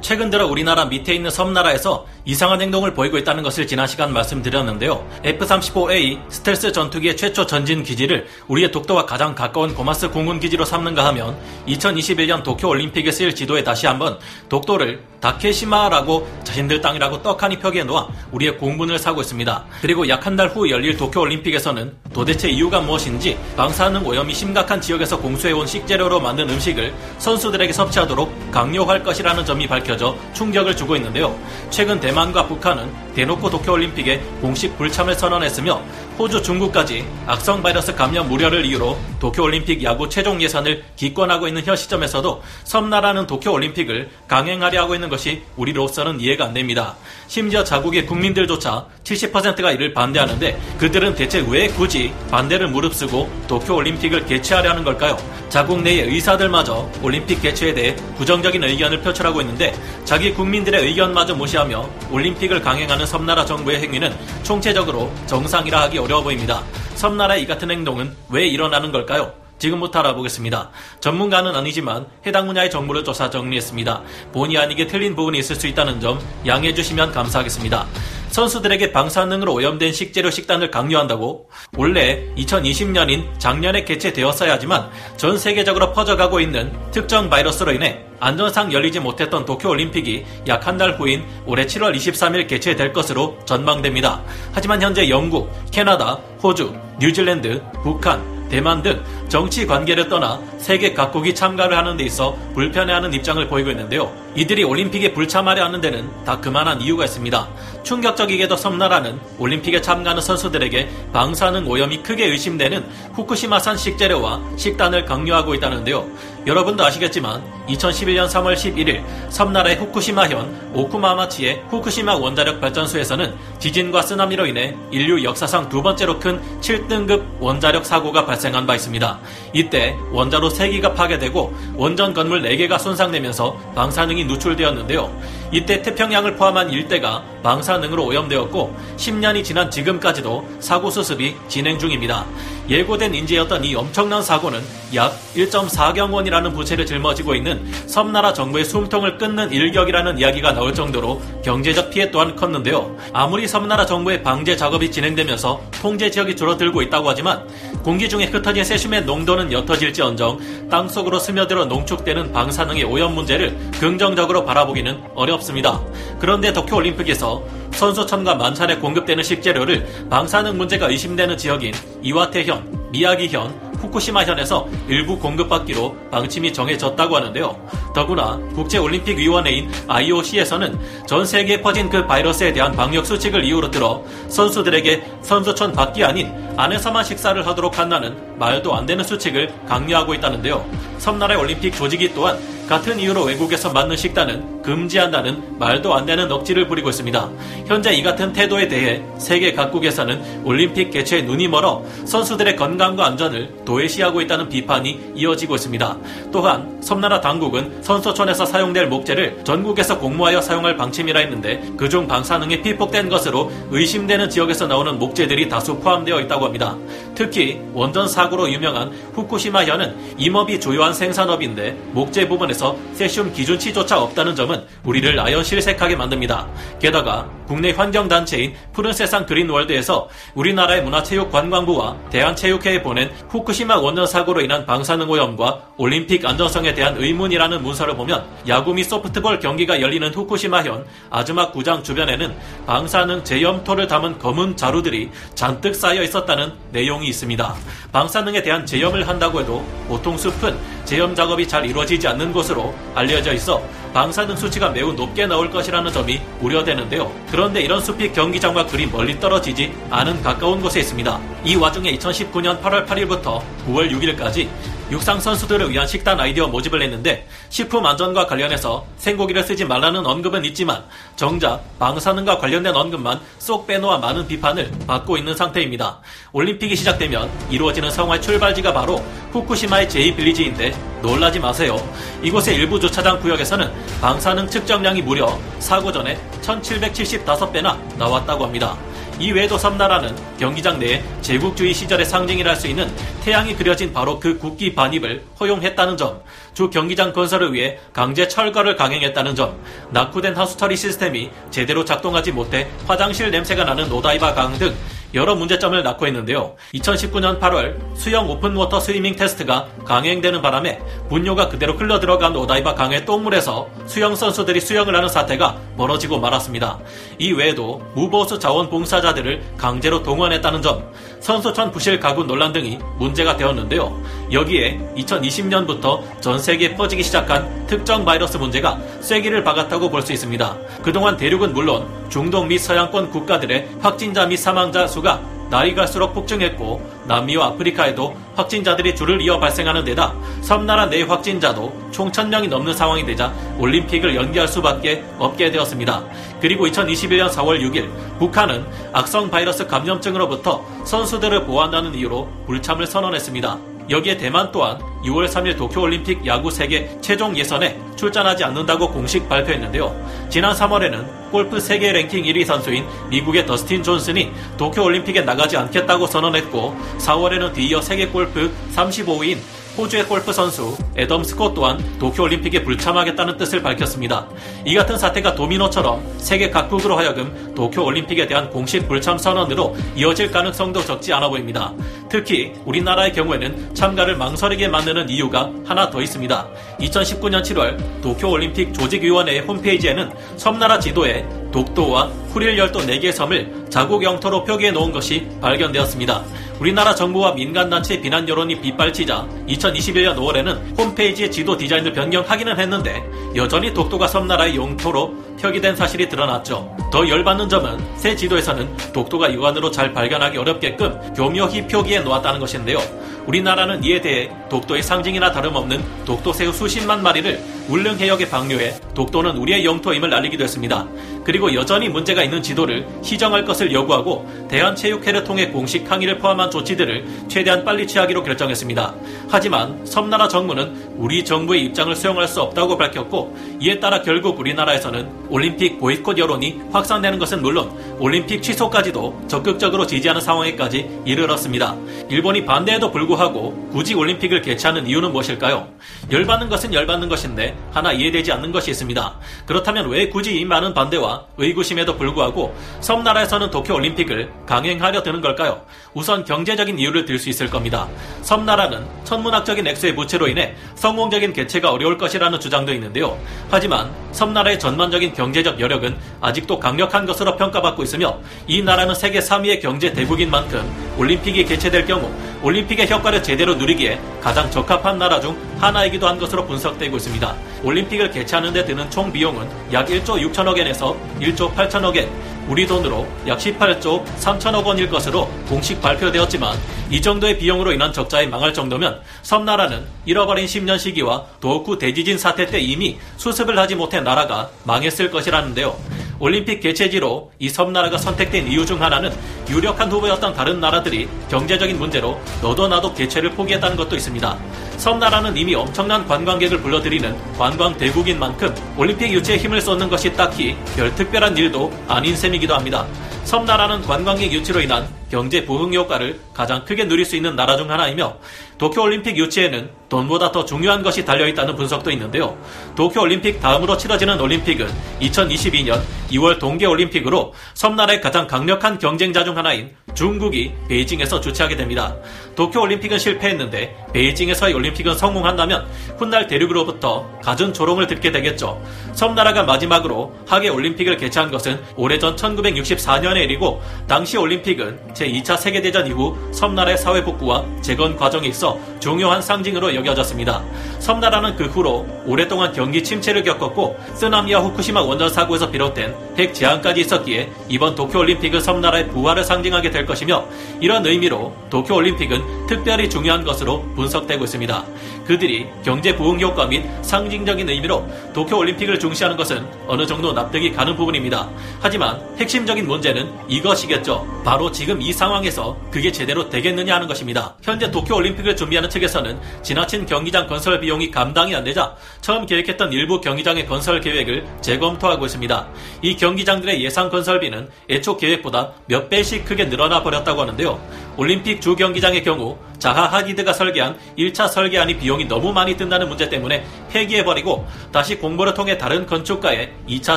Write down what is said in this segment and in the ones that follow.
최근 들어 우리나라 밑에 있는 섬나라에서 이상한 행동을 보이고 있다는 것을 지난 시간 말씀드렸는데요. F-35A 스텔스 전투기의 최초 전진 기지를 우리의 독도와 가장 가까운 고마쓰 공군 기지로 삼는가 하면 2021년 도쿄 올림픽에 쓰일 지도에 다시 한번 독도를 다케시마라고 자신들 땅이라고 떡하니 벽에 놓아 우리의 공분을 사고 있습니다. 그리고 약 한 달 후 열릴 도쿄 올림픽에서는 도대체 이유가 무엇인지 방사능 오염이 심각한 지역에서 공수해온 식재료로 만든 음식을 선수들에게 섭취하도록 강요할 것이라는 점이 밝혀 져 충격을 주고 있는데요. 최근 대만과 북한은 대놓고 도쿄올림픽에 공식 불참을 선언했으며 호주, 중국까지 악성 바이러스 감염 우려를 이유로 도쿄올림픽 야구 최종 예산을 기권하고 있는 현 시점에서도 섬나라는 도쿄올림픽을 강행하려 하고 있는 것이 우리로서는 이해가 안 됩니다. 심지어 자국의 국민들조차 70%가 이를 반대하는데 그들은 대체 왜 굳이 반대를 무릅쓰고 도쿄올림픽을 개최하려 하는 걸까요? 자국 내의 의사들마저 올림픽 개최에 대해 부정적인 의견을 표출하고 있는데 자기 국민들의 의견마저 무시하며 올림픽을 강행하는 섬나라 정부의 행위는 총체적으로 정상이라 하기 어려워 보입니다. 섬나라의 이 같은 행동은 왜 일어나는 걸까요? 지금부터 알아보겠습니다. 전문가는 아니지만 해당 분야의 정보를 조사 정리했습니다. 본의 아니게 틀린 부분이 있을 수 있다는 점 양해해 주시면 감사하겠습니다. 선수들에게 방사능으로 오염된 식재료 식단을 강요한다고 원래 2020년인 작년에 개최되었어야 하지만 전 세계적으로 퍼져가고 있는 특정 바이러스로 인해 안전상 열리지 못했던 도쿄올림픽이 약 한 달 후인 올해 7월 23일 개최될 것으로 전망됩니다. 하지만 현재 영국, 캐나다, 호주, 뉴질랜드, 북한, 대만 등 정치 관계를 떠나 세계 각국이 참가를 하는 데 있어 불편해하는 입장을 보이고 있는데요. 이들이 올림픽에 불참하려 하는 데는 다 그만한 이유가 있습니다. 충격적이게도 섬나라는 올림픽에 참가하는 선수들에게 방사능 오염이 크게 의심되는 후쿠시마산 식재료와 식단을 강요하고 있다는데요. 여러분도 아시겠지만 2011년 3월 11일 섬나라의 후쿠시마현 오쿠마마치의 후쿠시마 원자력 발전소에서는 지진과 쓰나미로 인해 인류 역사상 두 번째로 큰 7등급 원자력 사고가 발생한 바 있습니다. 이때 원자로 3기가 파괴되고 원전 건물 4개가 손상되면서 방사능이 누출되었는데요. 이때 태평양을 포함한 일대가 방사능으로 오염되었고 10년이 지난 지금까지도 사고 수습이 진행 중입니다. 예고된 인재였던 이 엄청난 사고는 약 1.4경 원이라는 부채를 짊어지고 있는 섬나라 정부의 숨통을 끊는 일격이라는 이야기가 나올 정도로 경제적 피해 또한 컸는데요. 아무리 섬나라 정부의 방제 작업이 진행되면서 통제 지역이 줄어들고 있다고 하지만 공기 중에 흩어진 세슘의 농도는 옅어질지언정 땅속으로 스며들어 농축되는 방사능의 오염 문제를 긍정적으로 바라보기는 어렵습니다. 그런데 도쿄올림픽에서 선수촌과 만찬에 공급되는 식재료를 방사능 문제가 의심되는 지역인 이와테현, 미야기현, 후쿠시마현에서 일부 공급받기로 방침이 정해졌다고 하는데요. 더구나 국제올림픽위원회인 IOC에서는 전 세계에 퍼진 그 바이러스에 대한 방역 수칙을 이유로 들어 선수들에게 선수촌 밖이 아닌 안에서만 식사를 하도록 한다는 말도 안 되는 수칙을 강요하고 있다는데요. 섬나라의 올림픽 조직이 또한 같은 이유로 외국에서 맞는 식단은 금지한다는 말도 안 되는 억지를 부리고 있습니다. 현재 이 같은 태도에 대해 세계 각국에서는 올림픽 개최에 눈이 멀어 선수들의 건강과 안전을 도외시하고 있다는 비판이 이어지고 있습니다. 또한 섬나라 당국은 선수촌에서 사용될 목재를 전국에서 공모하여 사용할 방침이라 했는데 그중 방사능에 피폭된 것으로 의심되는 지역에서 나오는 목재들이 다수 포함되어 있다고 합니다. 특히 원전 사고로 유명한 후쿠시마현은 임업이 주요한 생산업인데 목재 부분에서 세슘 기준치조차 없다는 점은 우리를 아연실색하게 만듭니다. 게다가 국내 환경단체인 푸른세상 그린월드에서 우리나라의 문화체육관광부와 대한체육회에 보낸 후쿠시마 원전 사고로 인한 방사능 오염과 올림픽 안전성에 대한 의문이라는 문서를 보면 야구 및 소프트볼 경기가 열리는 후쿠시마현 아즈마 구장 주변에는 방사능 제염토를 담은 검은 자루들이 잔뜩 쌓여 있었다는 내용이 있습니다. 방사능에 대한 제염을 한다고 해도 보통 숲은 제염 작업이 잘 이루어지지 않는 곳으로 알려져 있어 방사능 수치가 매우 높게 나올 것이라는 점이 우려되는데요. 그런데 이런 숲이 경기장과 그리 멀리 떨어지지 않은 가까운 곳에 있습니다. 이 와중에 2019년 8월 8일부터 9월 6일까지 육상 선수들을 위한 식단 아이디어 모집을 했는데 식품 안전과 관련해서 생고기를 쓰지 말라는 언급은 있지만 정작 방사능과 관련된 언급만 쏙 빼놓아 많은 비판을 받고 있는 상태입니다. 올림픽이 시작되면 이루어지는 성화의 출발지가 바로 후쿠시마의 제2빌리지인데 놀라지 마세요. 이곳의 일부 주차장 구역에서는 방사능 측정량이 무려 사고 전에 1775배나 나왔다고 합니다. 이 외에도 섬나라는 경기장 내에 제국주의 시절의 상징이라 할 수 있는 태양이 그려진 바로 그 국기 반입을 허용했다는 점, 주 경기장 건설을 위해 강제 철거를 강행했다는 점, 낙후된 하수 처리 시스템이 제대로 작동하지 못해 화장실 냄새가 나는 노다이바 강 등 여러 문제점을 낳고 있는데요. 2019년 8월 수영 open water swimming 테스트가 강행되는 바람에 분뇨가 그대로 흘러 들어간 오다이바 강의 똥물에서 수영 선수들이 수영을 하는 사태가 벌어지고 말았습니다. 이 외에도 무보수 자원봉사자들을 강제로 동원했다는 점, 선수촌 부실 가구 논란 등이 문제가 되었는데요. 여기에 2020년부터 전 세계에 퍼지기 시작한 특정 바이러스 문제가 쐐기를 박았다고 볼 수 있습니다. 그동안 대륙은 물론 중동 및 서양권 국가들의 확진자 및 사망자 수가 날이 갈수록 폭증했고 남미와 아프리카에도 확진자들이 줄을 이어 발생하는 데다 섬나라 내 확진자도 총 1000명이 넘는 상황이 되자 올림픽을 연기할 수밖에 없게 되었습니다. 그리고 2021년 4월 6일 북한은 악성 바이러스 감염증으로부터 선수들을 보호한다는 이유로 불참을 선언했습니다. 여기에 대만 또한 6월 3일 도쿄올림픽 야구 세계 최종 예선에 출전하지 않는다고 공식 발표했는데요. 지난 3월에는 골프 세계 랭킹 1위 선수인 미국의 더스틴 존슨이 도쿄올림픽에 나가지 않겠다고 선언했고 4월에는 뒤이어 세계 골프 35위인 호주의 골프 선수 애덤 스콧 또한 도쿄올림픽에 불참하겠다는 뜻을 밝혔습니다. 이 같은 사태가 도미노처럼 세계 각국으로 하여금 도쿄올림픽에 대한 공식 불참 선언으로 이어질 가능성도 적지 않아 보입니다. 특히 우리나라의 경우에는 참가를 망설이게 만드는 이유가 하나 더 있습니다. 2019년 7월 도쿄올림픽 조직위원회의 홈페이지에는 섬나라 지도에 독도와 후릴 열도 4개 섬을 자국 영토로 표기해 놓은 것이 발견되었습니다. 우리나라 정부와 민간단체 비난 여론이 빗발치자 2021년 5월에는 홈페이지의 지도 디자인을 변경하기는 했는데 여전히 독도가 섬나라의 영토로 표기된 사실이 드러났죠. 더 열받는 점은 새 지도에서는 독도가 육안으로 잘 발견하기 어렵게끔 교묘히 표기해 놓았다는 것인데요. 우리나라는 이에 대해 독도의 상징이나 다름없는 독도새우 수십만 마리를 울릉 해역에 방류해 독도는 우리의 영토임을 알리기도 했습니다. 그리고 여전히 문제가 있는 지도를 시정할 것을 요구하고 대한체육회를 통해 공식 항의를 포함한 조치들을 최대한 빨리 취하기로 결정했습니다. 하지만 섬나라 정부는 우리 정부의 입장을 수용할 수 없다고 밝혔고 이에 따라 결국 우리나라에서는 올림픽 보이콧 여론이 확산되는 것은 물론 올림픽 취소까지도 적극적으로 지지하는 상황에까지 이르렀습니다. 일본이 반대에도 불구하고 굳이 올림픽을 개최하는 이유는 무엇일까요? 열받는 것은 열받는 것인데 하나 이해되지 않는 것이 있습니다. 그렇다면 왜 굳이 이 많은 반대와 의구심에도 불구하고 섬나라에서는 도쿄 올림픽을 강행하려 드는 걸까요? 우선 경제적인 이유를 들 수 있을 겁니다. 섬나라는 천문학적인 액수의 부채로 인해 성공적인 개최가 어려울 것이라는 주장도 있는데요. 하지만 섬나라의 전반적인 경제적 여력은 아직도 강력한 것으로 평가받고 있으며 이 나라는 세계 3위의 경제 대국인 만큼 올림픽이 개최될 경우 올림픽의 효과를 제대로 누리기에 가장 적합한 나라 중 하나이기도 한 것으로 분석되고 있습니다. 올림픽을 개최하는 데 드는 총 비용은 약 1조 6천억엔에서 1조 8천억엔, 우리 돈으로 약 18조 3천억 원일 것으로 공식 발표되었지만 이 정도의 비용으로 인한 적자에 망할 정도면 섬나라는 잃어버린 10년 시기와 도호쿠 대지진 사태 때 이미 수습을 하지 못해 나라가 망했을 것이라는데요. 올림픽 개최지로 이 섬나라가 선택된 이유 중 하나는 유력한 후보였던 다른 나라들이 경제적인 문제로 너도 나도 개최를 포기했다는 것도 있습니다. 섬나라는 이미 엄청난 관광객을 불러들이는 관광 대국인 만큼 올림픽 유치에 힘을 쏟는 것이 딱히 별 특별한 일도 아닌 셈이기도 합니다. 섬나라는 관광객 유치로 인한 경제 부흥 효과를 가장 크게 누릴 수 있는 나라 중 하나이며 도쿄올림픽 유치에는 돈보다 더 중요한 것이 달려있다는 분석도 있는데요. 도쿄올림픽 다음으로 치러지는 올림픽은 2022년 2월 동계올림픽으로 섬나라의 가장 강력한 경쟁자 중 하나인 중국이 베이징에서 주최하게 됩니다. 도쿄올림픽은 실패했는데 베이징에서의 올림픽 은 성공한다면 훗날 대륙으로부터 갖은 조롱을 듣게 되겠죠. 섬나라가 마지막으로 하계 올림픽을 개최한 것은 오래전 1964년의 일이고 당시 올림픽은 제2차 세계대전 이후 섬나라의 사회 복구와 재건 과정에 있어 중요한 상징으로 여겨졌습니다. 섬나라는 그 후로 오랫동안 경기 침체를 겪었고 쓰나미와 후쿠시마 원전 사고에서 비롯된 핵 재앙까지 있었기에 이번 도쿄올림픽은 섬나라의 부활을 상징하게 될 것이며 이런 의미로 도쿄올림픽은 특별히 중요한 것으로 분석되고 있습니다. 그들이 경제 부흥 효과 및 상징적인 의미로 도쿄올림픽을 중시하는 것은 어느 정도 납득이 가는 부분입니다. 하지만 핵심적인 문제는 이것이겠죠. 바로 지금 이 상황에서 그게 제대로 되겠느냐 하는 것입니다. 현재 도쿄올림픽을 준비하는 측에서는 지나친 경기장 건설 비용 비용이 감당이 안 되자 처음 계획했던 일부 경기장의 건설 계획을 재검토하고 있습니다. 이 경기장들의 예상 건설비는 애초 계획보다 몇 배씩 크게 늘어나 버렸다고 하는데요. 올림픽 주 경기장의 경우 자하 하디드가 설계한 1차 설계안이 비용이 너무 많이 든다는 문제 때문에 폐기해버리고 다시 공모를 통해 다른 건축가의 2차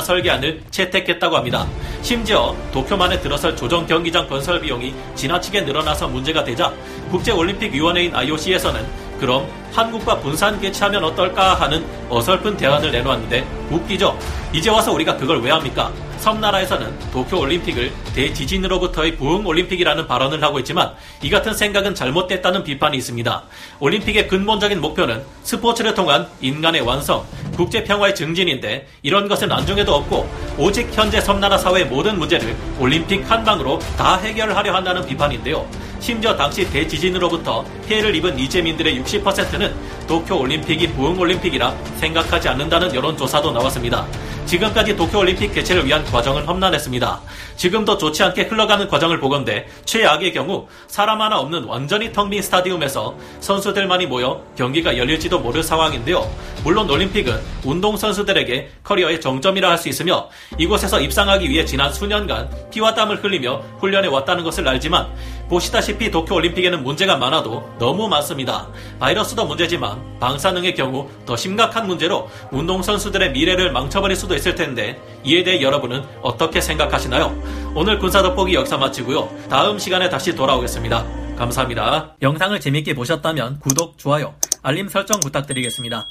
설계안을 채택했다고 합니다. 심지어 도쿄만에 들어설 조정 경기장 건설 비용이 지나치게 늘어나서 문제가 되자 국제올림픽위원회인 IOC에서는 그럼 한국과 분산 개최하면 어떨까 하는 어설픈 대안을 내놓았는데 웃기죠? 이제 와서 우리가 그걸 왜 합니까? 섬나라에서는 도쿄올림픽을 대지진으로부터의 부흥올림픽이라는 발언을 하고 있지만 이 같은 생각은 잘못됐다는 비판이 있습니다. 올림픽의 근본적인 목표는 스포츠를 통한 인간의 완성, 국제평화의 증진인데 이런 것은 안중에도 없고 오직 현재 섬나라 사회의 모든 문제를 올림픽 한 방으로 다 해결하려 한다는 비판인데요. 심지어 당시 대지진으로부터 피해를 입은 이재민들의 60%는 도쿄올림픽이 부흥올림픽이라 생각하지 않는다는 여론조사도 나왔습니다. 지금까지 도쿄올림픽 개최를 위한 과정은 험난했습니다. 지금도 좋지 않게 흘러가는 과정을 보건대 최악의 경우 사람 하나 없는 완전히 텅 빈 스타디움에서 선수들만이 모여 경기가 열릴지도 모를 상황인데요. 물론 올림픽은 운동 선수들에게 커리어의 정점이라 할 수 있으며 이곳에서 입상하기 위해 지난 수년간 피와 땀을 흘리며 훈련해 왔다는 것을 알지만 보시다시피 도쿄올림픽에는 문제가 많아도 너무 많습니다. 바이러스도 문제지만 방사능의 경우 더 심각한 문제로 운동선수들의 미래를 망쳐버릴 수도 있을 텐데 이에 대해 여러분은 어떻게 생각하시나요? 오늘 군사 돋보기 역사 마치고요. 다음 시간에 다시 돌아오겠습니다. 감사합니다. 영상을 재밌게 보셨다면 구독, 좋아요, 알림 설정 부탁드리겠습니다.